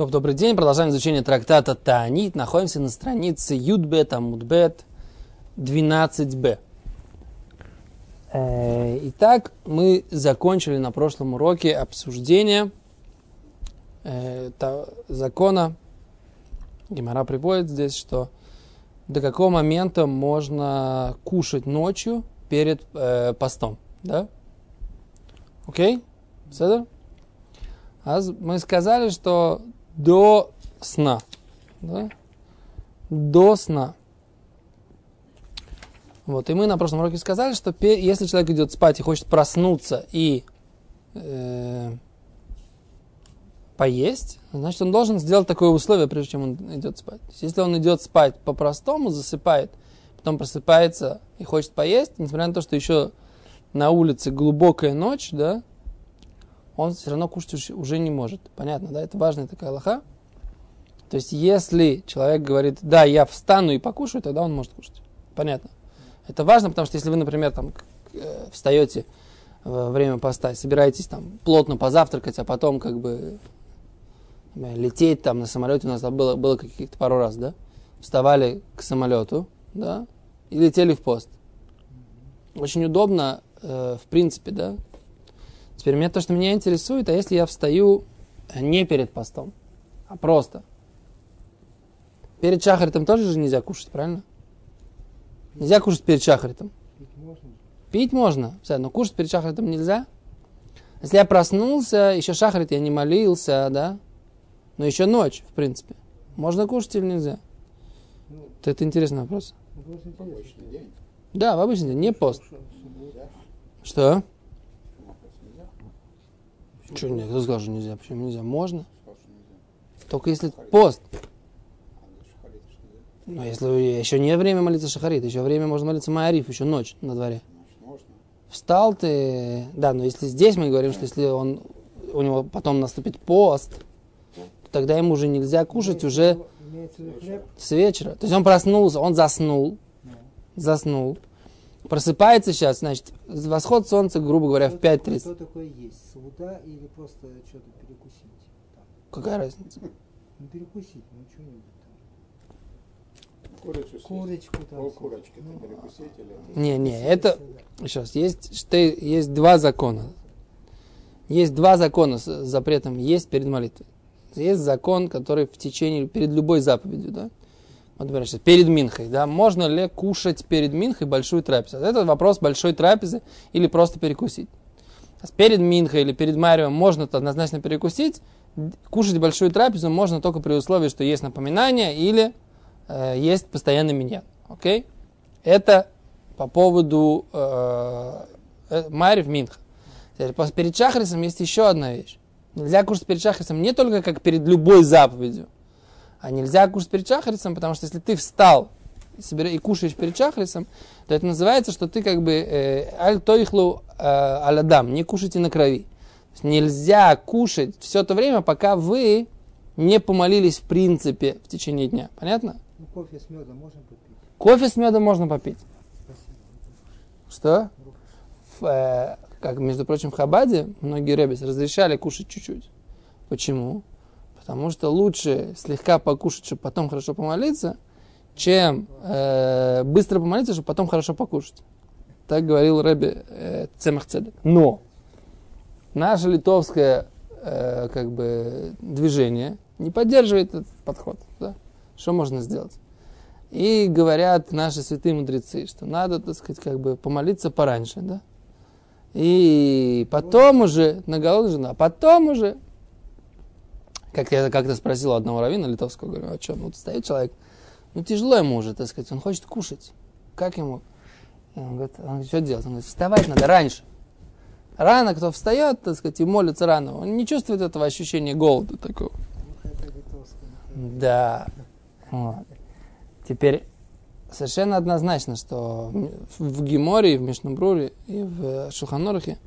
То, добрый день. Продолжаем изучение трактата Таанит. Находимся на странице Юдбет, Амудбет, 12b. Э, итак, мы закончили на прошлом уроке обсуждение э, закона. Гимара приводит здесь, что до какого момента можно кушать ночью перед э, постом. Да? Окей? Okay? А мы сказали, что до сна. Да? До сна. Вот, и мы на прошлом уроке сказали, что если человек идет спать и хочет проснуться и э, поесть, значит, он должен сделать такое условие, прежде чем он идет спать. есть, если он идет спать по-простому, засыпает, потом просыпается и хочет поесть, несмотря на то, что еще на улице глубокая ночь, да, он все равно кушать уже не может. Понятно, да? Это важная такая лоха. То есть, если человек говорит, да, я встану и покушаю, тогда он может кушать. Понятно. Это важно, потому что если вы, например, там, э, встаете во время поста, собираетесь там плотно позавтракать, а потом как бы лететь там на самолете, у нас было, было каких-то пару раз, да? Вставали к самолету, да, и летели в пост. Очень удобно, э, в принципе, да, Теперь меня то, что меня интересует, а если я встаю не перед постом, а просто. Перед шахаритом тоже же нельзя кушать, правильно? Нельзя кушать перед шахаритом. Пить можно. Пить можно, но кушать перед шахаритом нельзя. Если я проснулся, еще шахарит, я не молился, да? Но еще ночь, в принципе. Можно кушать или нельзя? Ну, это интересный вопрос. В обычный день. Да, в обычный день, не пост. Что? Что нет? Кто сказал, что нельзя? Почему нельзя? Можно. Только если пост. Но если еще не время молиться шахарит, еще время можно молиться майариф, еще ночь на дворе. Встал ты, да, но если здесь мы говорим, что если он, у него потом наступит пост, тогда ему уже нельзя кушать уже с вечера. То есть он проснулся, он заснул, заснул, Просыпается сейчас, значит, восход солнца, грубо говоря, в 5.30. Что такое есть? Суда или просто что-то перекусить? Там? Какая разница? Ну, перекусить, ну, что-нибудь Курицу Курочку там. Пол курочки ну, перекусить или... Не, не, это... Сейчас, есть, что, есть два закона. Есть два закона с запретом есть перед молитвой. Есть закон, который в течение, перед любой заповедью, да? Вот, например, сейчас, перед Минхой, да, можно ли кушать перед Минхой большую трапезу? Это вопрос большой трапезы или просто перекусить. Перед Минхой или перед Марием можно однозначно перекусить, кушать большую трапезу можно только при условии, что есть напоминание или э, есть постоянный миньян. Окей? Это по поводу э, э, Марьев Минха. Перед Шахрисом есть еще одна вещь. Нельзя кушать перед Шахрисом не только как перед любой заповедью, а нельзя кушать перед шахрисом, потому что если ты встал и кушаешь перед шахрисом, то это называется, что ты как бы э, аль-тойхлу э, аладам, не кушайте на крови. Нельзя кушать все то время, пока вы не помолились в принципе в течение дня. Понятно? Ну, кофе с медом можно попить? Кофе с медом можно попить. Что? В, э, как, между прочим, в Хабаде многие ребята разрешали кушать чуть-чуть. Почему? Потому что лучше слегка покушать, чтобы потом хорошо помолиться, чем э, быстро помолиться, чтобы потом хорошо покушать. Так говорил Рэби э, Цемах. Но наше литовское э, как бы, движение не поддерживает этот подход. Да? Что можно сделать? И говорят наши святые мудрецы, что надо, так сказать, как бы помолиться пораньше, да? И потом уже на голодную а потом уже как я как-то спросил одного равина литовского, говорю, а что, ну, вот стоит человек, ну, тяжело ему уже, так сказать, он хочет кушать. Как ему? Он говорит, он говорит, что делать? Он говорит, вставать надо раньше. Рано кто встает, так сказать, и молится рано, он не чувствует этого ощущения голода такого. Да. Вот. Теперь совершенно однозначно, что в Геморе, в Мишнабруре и в Шуханорахе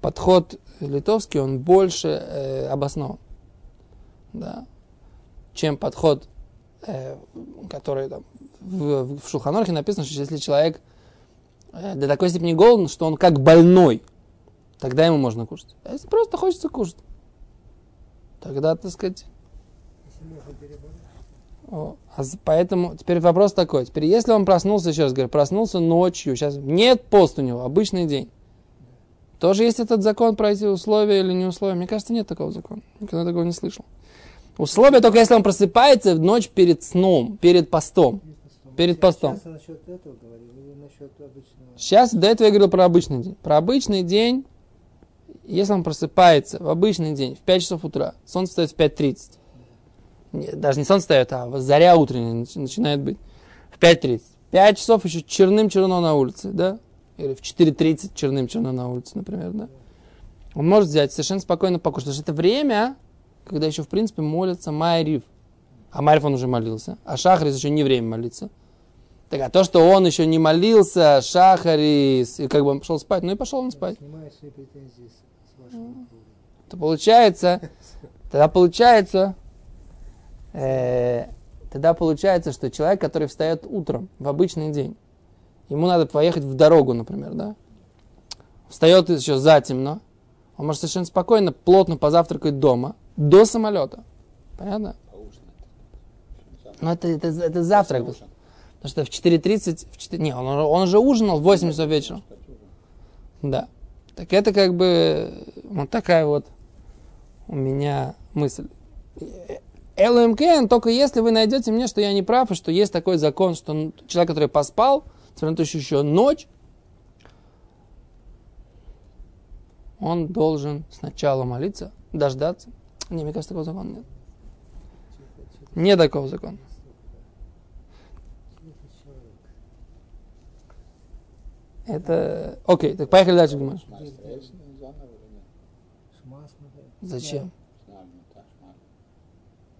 подход литовский, он больше э, обоснован да, чем подход, э, который там, в, в Шулханорхе написано, что если человек э, до такой степени голоден, что он как больной, тогда ему можно кушать. А если просто хочется кушать, тогда, так сказать. О, а поэтому теперь вопрос такой. Теперь, если он проснулся, еще раз говорю, проснулся ночью, сейчас нет пост у него, обычный день. Тоже есть этот закон про эти условия или не условия? Мне кажется, нет такого закона. Никогда такого не слышал. Условия только если он просыпается в ночь перед сном, перед постом. Перед постом. Сейчас насчет этого говорил или насчет обычного? Сейчас до этого я говорил про обычный день. Про обычный день, если он просыпается в обычный день в 5 часов утра, солнце встает в 5.30. Не, даже не солнце встает, а заря утренняя нач- начинает быть. В 5.30. 5 часов еще черным-черно на улице, да? Или в 4.30 черным-черно на улице, например, да? Он может взять совершенно спокойно покушать. Потому что это время, когда еще, в принципе, молится Майрив. А Майрив он уже молился. А Шахрис еще не время молиться. Так, а то, что он еще не молился, Шахарис, и как бы он пошел спать, ну и пошел он спать. То получается, тогда получается, э, тогда получается, что человек, который встает утром в обычный день, ему надо поехать в дорогу, например, да? Встает еще затемно, он может совершенно спокойно, плотно позавтракать дома, до самолета. Понятно? Поужинать. Ну, это, это, это завтрак. Потому что в 4.30, в 4... не, он, он уже ужинал в 8 часов вечера. Да. Так это как бы вот такая вот у меня мысль. ЛМК, только если вы найдете мне, что я не прав, и что есть такой закон, что человек, который поспал, несмотря на то, что еще ночь, он должен сначала молиться, дождаться. Не, мне кажется, такого закона нет. Нет такого закона. Это... Окей, так поехали дальше, Гимаш. Зачем? Ну.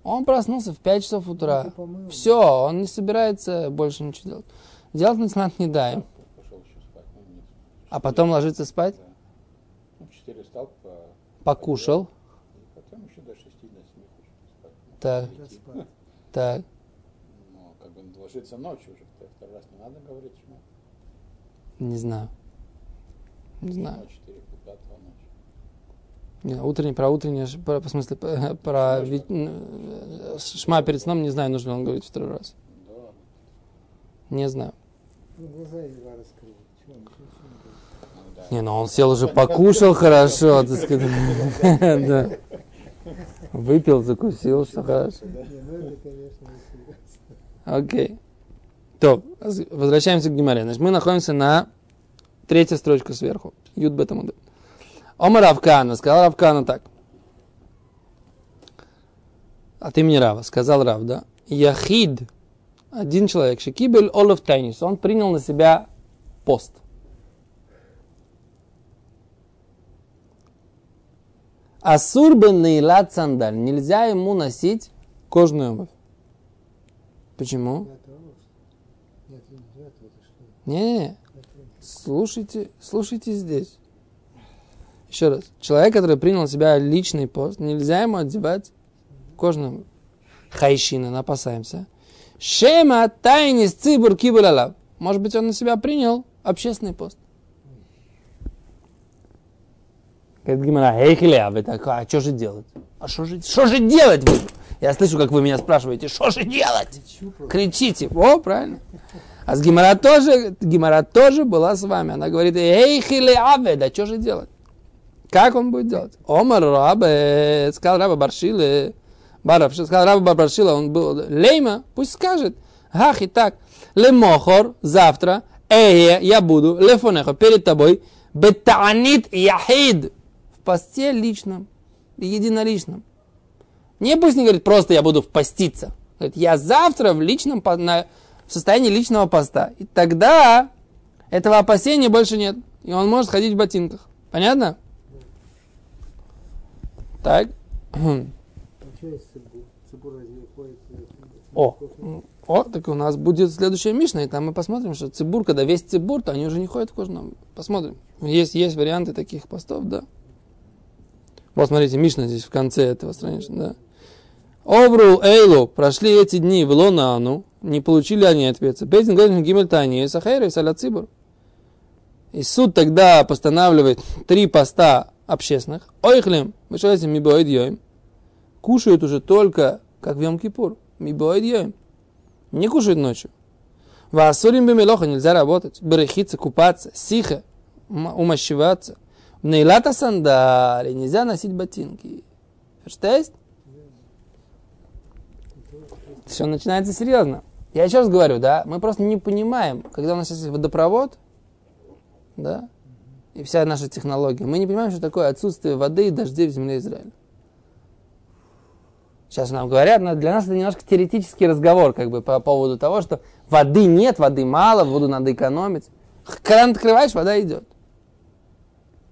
Он проснулся в 5 часов утра. Помыл. Все, он не собирается больше ничего делать. Делать начинать не спать. Ну, нет. А потом ложиться спать, Да. Ну, в 4 встал, по... покушал. и потом еще до 6 до 7 хочет спать. Так. Спать. Так, Ну, как бы ложиться ночью уже. втор- Второй раз не надо говорить, что не знаю. Не знаю. ночь 4 пятого ночи. Не, утренний, про утреннее, про, в смысле, про, про ви- э, шма перед сном, не знаю, нужно ли он говорить второй раз. Да. Не знаю. Глаза едва не. Ну, он сел уже, покушал хорошо, так сказать. Выпил, закусил, все хорошо. Ну. Окей. То, возвращаемся к Гимаре. Значит, мы находимся на третья строчка сверху. Юд Бетамуд. Ома Равкана. Сказал Равкана так. От имени Рава. Сказал Рав, да? Яхид. Один человек. Шекибель Олов Тайнис. Он принял на себя пост. Асур бен нейлат сандаль. Нельзя ему носить кожную обувь. Почему? Не? Не-не-не. Это Слушайте, слушайте здесь. Еще раз. Человек, который принял на себя личный пост, нельзя ему одевать кожаную хайшины, опасаемся. Шема тайнис цибур кибуляла. Может быть, он на себя принял общественный пост. Говорит Гимара, эй, хиля, вы так, а что же делать? А что же, что же делать вы? Я слышу, как вы меня спрашиваете, что же делать? Кричите. О, правильно. А с Гимара тоже, Гимара тоже была с вами. Она говорит, эй, хиле аве, да что же делать? Как он будет делать? Омар рабе, сказал раба Баршиле, Бараб, сказал раба Баршила, он был лейма, пусть скажет. Ах, и так, лемохор, завтра, эге, я буду, лефонехо, перед тобой, бетанит яхид, в посте личном, единоличном. Не пусть не говорит, просто я буду впоститься. Говорит, я завтра в личном, на- в состоянии личного поста. И тогда этого опасения больше нет. И он может ходить в ботинках. Понятно? Так. О, о, так у нас будет следующая Мишна, и там мы посмотрим, что цибур, когда весь цибур, то они уже не ходят в кожаном. Посмотрим. Есть, есть варианты таких постов, да. Вот, смотрите, Мишна здесь в конце этого страницы, да. Овру Эйлу, прошли эти дни в Лонану, не получили они ответа. Пейтин говорит, Гимель Тани, Сахайра и Саля Цибур. И суд тогда постанавливает три поста общественных. Ойхлем, вы что этим мибоид йоим. Кушают уже только как в Йом-Кипур. Мибоид йоим. Не кушают ночью. Васурим бемелоха нельзя работать. Берехиться, купаться, сиха, умощеваться. Нейлата сандали, нельзя носить ботинки. Verstehst? Все начинается серьезно. Я еще раз говорю, да, мы просто не понимаем, когда у нас есть водопровод, да, и вся наша технология, мы не понимаем, что такое отсутствие воды и дождей в земле Израиля. Сейчас нам говорят, но для нас это немножко теоретический разговор, как бы, по поводу того, что воды нет, воды мало, воду надо экономить. Кран открываешь, вода идет.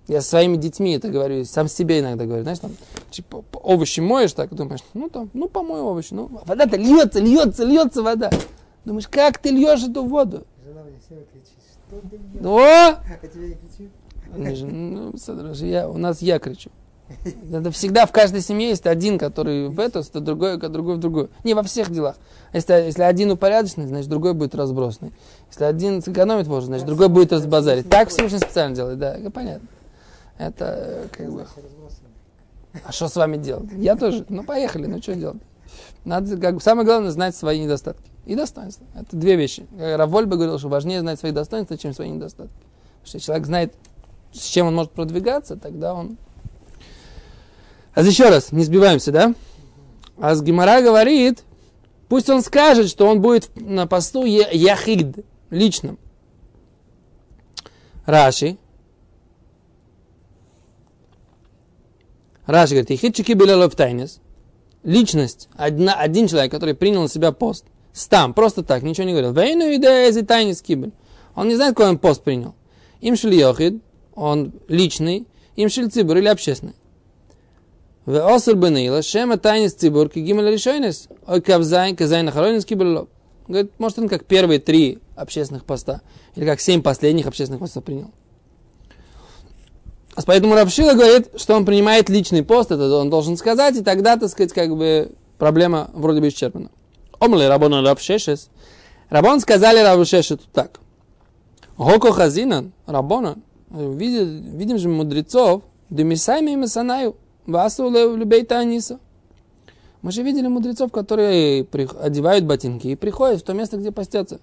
Я со своими детьми это говорю, сам себе иногда говорю, знаешь, там, типа, овощи моешь, так, думаешь, ну, там, ну, помой овощи, ну, вода-то льется, льется, льется вода. Думаешь, как ты льешь эту воду? Жена мне все время кричит, что ты делаешь? О! А тебе не кричит? Ну, же я, у нас я кричу. Это всегда в каждой семье есть один, который в это, а другой, а другой в другую. Не во всех делах. Если, если один упорядоченный, значит другой будет разбросанный. Если один сэкономит может, значит другой будет разбазарить. Так Всевышний специально делает, да, понятно. Это э, как бы... Все. А что с вами делать? Я тоже. Ну, поехали, ну что делать? Надо, как бы, самое главное, знать свои недостатки и достоинства. Это две вещи. Равольба говорил, что важнее знать свои достоинства, чем свои недостатки. Потому что человек знает, с чем он может продвигаться, тогда он... А еще раз, не сбиваемся, да? А с Гимара говорит, пусть он скажет, что он будет на посту яхид, личным. Раши, Раши говорит, Ихидчики были в тайнес. Личность, одна, один человек, который принял на себя пост. Стам, просто так, ничего не говорил. Вейну идея из тайнес кибель. Он не знает, какой он пост принял. Им шли йохид, он личный, им шли цибур или общественный. В осур бенейла, шема тайнес цибур, кигимель решойнес, ой кавзайн, казайн ахаронес кибель лоб. Говорит, может он как первые три общественных поста, или как семь последних общественных постов принял. А Поэтому Равшила говорит, что он принимает личный пост, это он должен сказать, и тогда, так сказать, как бы проблема вроде бы исчерпана. Омли Рабона Равшешес. Рабон сказали Равшешету так. Гоко Хазинан, Рабона, видим, же мудрецов, Демисайми и Масанаю, Васу Таниса. Мы же видели мудрецов, которые одевают ботинки и приходят в то место, где постятся.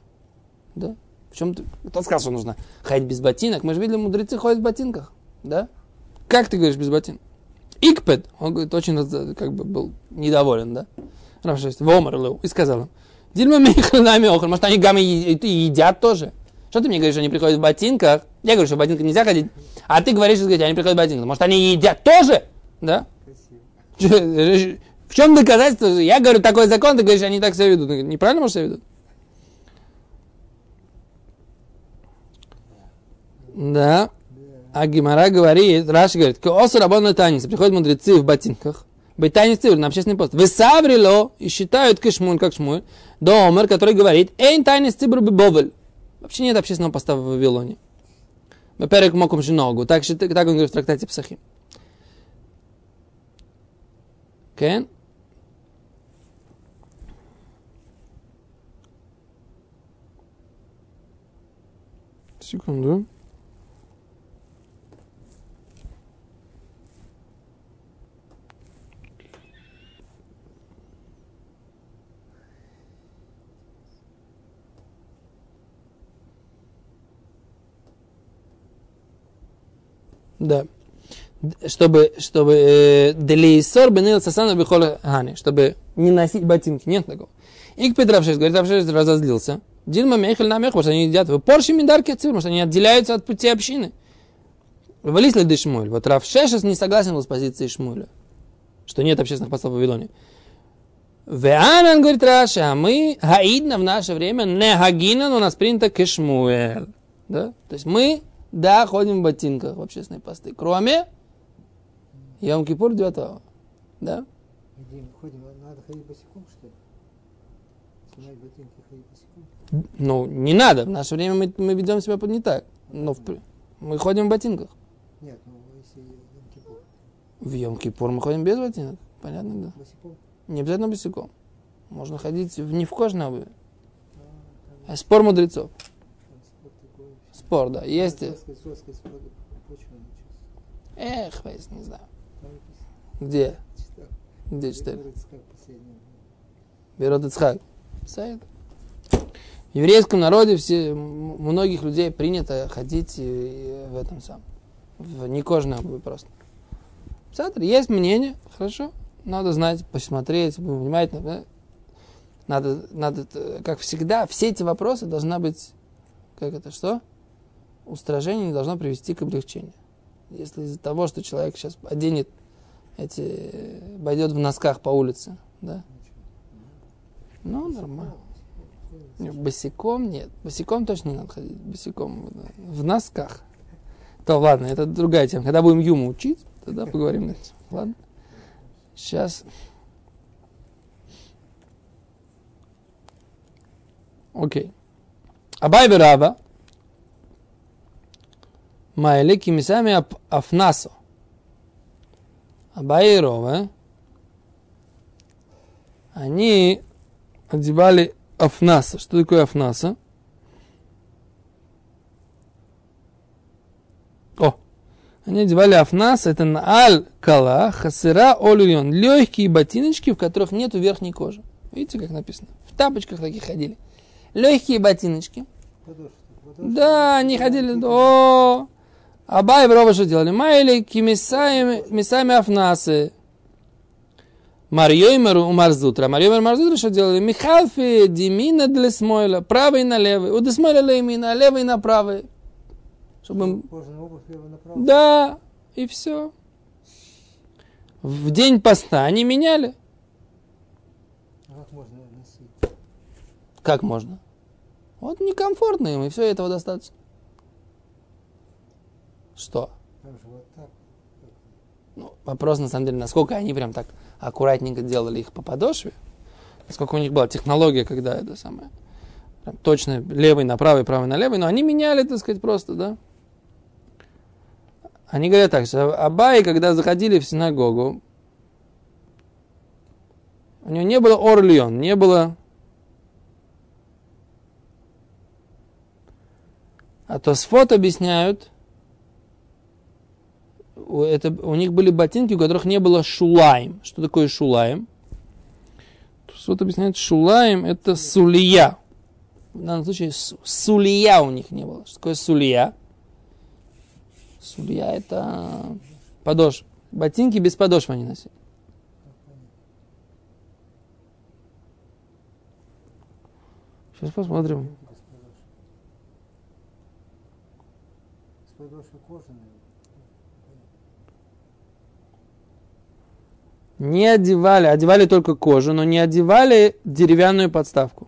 Да? В чем? Кто сказал, что нужно ходить без ботинок? Мы же видели, мудрецы ходят в ботинках. Да? Как ты говоришь без ботинок? Икпед, он говорит, очень как бы был недоволен, да? Равшесть, вомар лeu, и сказал им, Дильма михлинами охр, может они и едят тоже? Что ты мне говоришь, что они приходят в ботинках? Я говорю, что в ботинках нельзя ходить, а ты говоришь, что они приходят в ботинках. Может они едят тоже? Да? Красиво. В чем доказательство? Я говорю, такой закон, ты говоришь, они так себя ведут. Неправильно, может, себя ведут? Да. А Гимара говорит, Раши говорит, Косу рабон таниса, приходят мудрецы в ботинках, Байтанис цивр на общественный пост. Вы саврило и считают кишмуль как шмуль. Домер, который говорит, эйн тайнис цибр бобель. Вообще нет общественного поста в Вавилоне. Во-первых, моком ногу. Так, так он говорит в трактате Псахим. Кен? Секунду. Да. Чтобы, чтобы, э, делейсор бенил сасана бихола гани, чтобы не носить ботинки. Нет такого. И к Петравшес, говорит, Равшес разозлился. Дильма мехель на мех, потому что они едят. Вы порши миндарки отцир, потому что они отделяются от пути общины. Вались ли Шмуль? Вот Равшешес не согласен был с позицией Шмуля, что нет общественных постов в Вавилоне. Веанан, говорит Раши, а мы, Хаидна в наше время, не Хагинан, у нас принято Кешмуэль. Да? То есть мы, да, ходим в ботинках в общественные посты. Кроме Йом-Кипур 9 Да? Где мы ходим? Надо ходить босиком, что ли? Снимать ботинки ходить босиком? Ну, не надо. В наше время мы, мы ведем себя под не так. Но в при- мы ходим в ботинках. Нет, ну если Йом-Кипур. В Йом-Кипур мы ходим без ботинок. Понятно, да. Босиком? Не обязательно босиком. Можно ходить в, не в кожаной обуви. А спор мудрецов. Спор, да. Есть. Эх, не знаю. Где? читал. Где читали? Берет Ицхак. Саид. В еврейском народе все, многих людей принято ходить э, в этом самом, в некожной обуви просто. Смотри, есть мнение, хорошо, надо знать, посмотреть, будем внимательно. да. Надо, надо, э, как всегда, все эти вопросы должна быть, как это, что? Устражение не должно привести к облегчению. Если из-за того, что человек сейчас оденет эти, пойдет в носках по улице, да? Ну, нормально. Босиком нет. Босиком точно не надо ходить. Босиком да, в носках. То ладно, это другая тема. Когда будем Юму учить, тогда поговорим на эту. Ладно? Сейчас. Окей. Абай Раба. Маэле кимисами ап- афнасо. Абай и Рова. Они одевали афнаса. Что такое афнаса? О, они одевали афнас, это нааль кала, хасыра олюйон. Легкие ботиночки, в которых нету верхней кожи. Видите, как написано? В тапочках таких ходили. Легкие ботиночки. Подошва, подошва. Да, они ходили. О, Абай и Броба что делали? Майли кимисами мисами афнасы. Марьоймеру у Марзутра. Марьоймер Марзутра что делали? Михалфи Димина для Смойла. Правый на левый. У Десмойла леймина, левый на правый. Чтобы направо. Да, и все. В день поста они меняли. А как можно? Как можно? Вот некомфортно им, и все этого достаточно. Что? Ну, вопрос, на самом деле, насколько они прям так аккуратненько делали их по подошве, насколько у них была технология, когда это самое, прям точно левый на правый, правый на левый, но они меняли, так сказать, просто, да. Они говорят так, что Абай, когда заходили в синагогу, у него не было орлион, не было... А то с фото объясняют, это, у них были ботинки, у которых не было шулаем. Что такое шулаем? Вот объясняет, шулаем это сулия. В данном случае су- сулия у них не было. Что такое сулия? Сулия это подошва. Ботинки без подошвы они носили. Сейчас посмотрим. С подошвы кожаные. Не одевали, одевали только кожу, но не одевали деревянную подставку.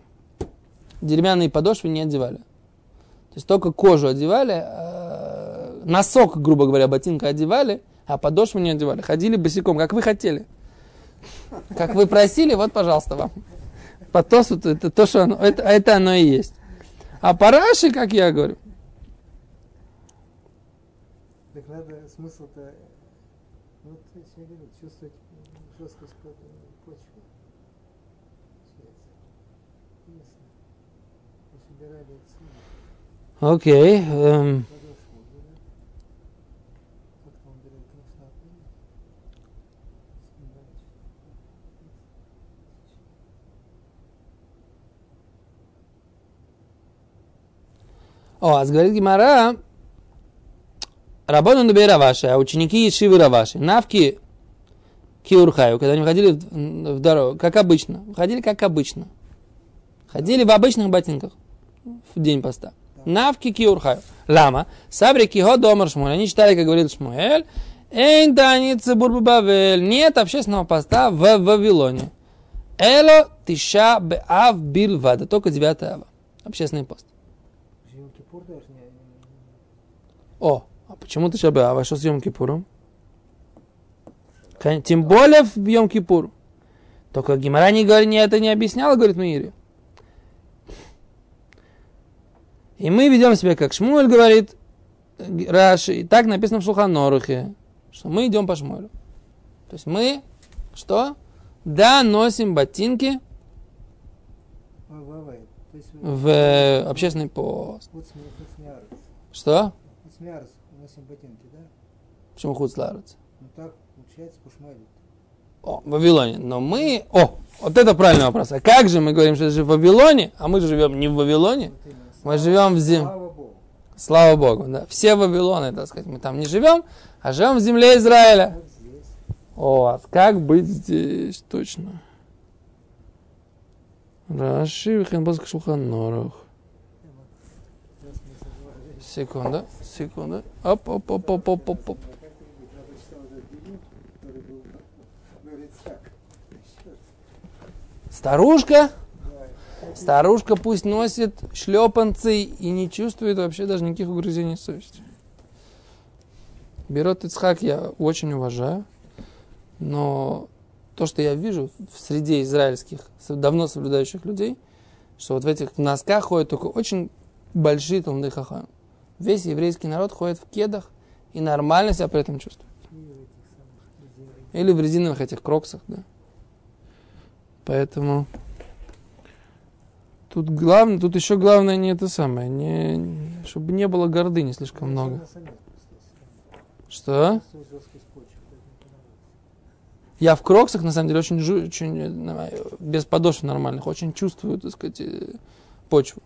Деревянные подошвы не одевали. То есть только кожу одевали, э, носок, грубо говоря, ботинка одевали, а подошву не одевали. Ходили босиком, как вы хотели. Как вы просили, вот, пожалуйста, вам. По тосу это то, что оно, это, это оно и есть. А по Раши, как я говорю, Так надо смысл-то, вот сегодня Ясно. Мы собирали отсюда? Окей, эм, берет краснота? О, а говорит Гимара, Рабону Набей Раваши, а ученики Ешивы Раваши, навки Киурхаю, когда они выходили в, дорогу, как обычно, выходили как обычно. Ходили в обычных ботинках в день поста. Навки Киурхаю. Лама. Сабри Кихо Домар Шмуэль. Они читали, как говорил Шмуэль. Эйн Даница Бурбабавель. Нет общественного поста в Вавилоне. Эло Тиша Беав Билвада. Только 9 ава. Общественный пост. О, а почему ты Шабеава? Что с Йом Кипуром? Тем более в Йом Кипур. Только Гимара не, говорит, не это не объясняла, говорит Мири. И мы ведем себя, как Шмуэль говорит, Раши, и так написано в Шулханорухе, что мы идем по Шмуэлю. То есть мы, что? Да, носим ботинки в общественный пост. Что? Почему худ сларец? Ну так получается по шмалю. О, в Вавилоне. Но мы... О, Вот это правильный вопрос. А как же мы говорим, что же в Вавилоне, а мы же живем не в Вавилоне, Вот именно. мы живем в земле. Слава Богу. Слава Богу, да. Все Вавилоны, так сказать, мы там не живем, а живем в земле Израиля. Вот. О, а как быть здесь, точно. Раши, Шулханорух. Мы согласились. Секунда, секунда. Оп, оп, оп, оп, оп, оп, оп. Я прочитал этот Дилут, который был, говорит так. Старушка, старушка пусть носит шлепанцы и не чувствует вообще даже никаких угрызений совести. Берет Ицхак я очень уважаю, но то, что я вижу в среде израильских, давно соблюдающих людей, что вот в этих носках ходят только очень большие талмуды хахам. Весь еврейский народ ходит в кедах и нормально себя при этом чувствует. Или в резиновых этих кроксах, да. Поэтому тут главное, тут еще главное не это самое, не, чтобы не было гордыни слишком много. Что? Я в кроксах, на самом деле, очень, жу- очень э, без подошв нормальных, очень чувствую, так сказать, э, почву.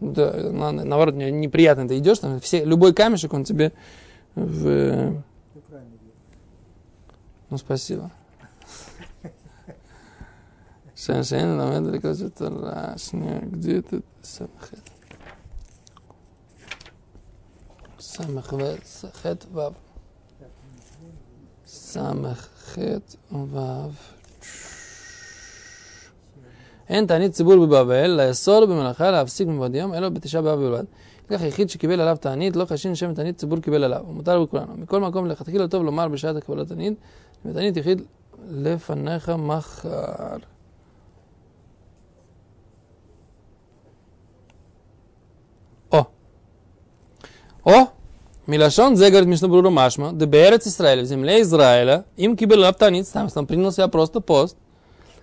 Да, на- наоборот, мне неприятно. Ты идешь, там, все, любой камешек, он тебе в... э. Ну, спасибо. שם שאין למד לקדוש התורה, שנייה, גדיות ס"ח. ס"ח ו... ס"ח ו... אין תענית ציבור בבבל, לאסור במלאכה להפסיק מבעוד יום, אלא בתשעה באב בלבד. כך היחיד שקיבל עליו תענית, לא חשין שם תענית ציבור קיבל עליו, ומותר בכולנו. מכל מקום, לכתחילה טוב לומר בשעת הקבלת תענית, ותענית יחיד לפניך מחר. О, Милашон Зе говорит Мишнабрура Машма, Деберец Израиля, в земле Израиля, им кибел лаптаниц, там, там принял себя просто пост.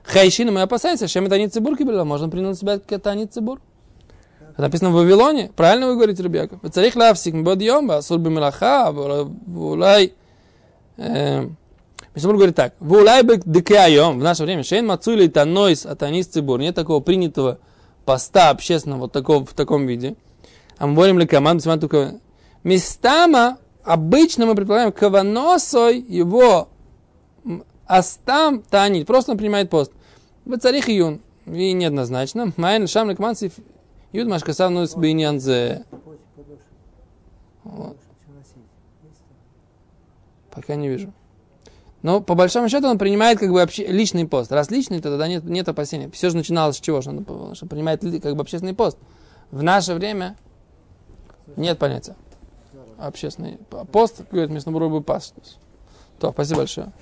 Хайшина, мы опасаемся, чем это не цибур кибела, можно принять себя к танит цибур. Это написано в Вавилоне, правильно вы говорите, Рубьяков? Царих лавсик мбадьомба, сурби милаха, вулай... Мишнабрур говорит так, вулай бек декаяйом, в наше время, шейн мацули танойс атанис цибур, нет такого принятого поста общественного вот такого, в таком виде. А мы говорим ли команду, только местама, обычно мы предполагаем, каваносой его астам танит, просто он принимает пост. В царих июн, и неоднозначно. Майн шам лекмансив юд машкасав нос бейнянзе. Пока не вижу. Но по большому счету он принимает как бы обще- личный пост. Раз личный, то тогда нет, нет опасения. Все же начиналось с чего? Что он что принимает ли- как бы общественный пост. В наше время нет понятия. Общественный пост, говорит Мишнабуру бы пас. То, спасибо большое.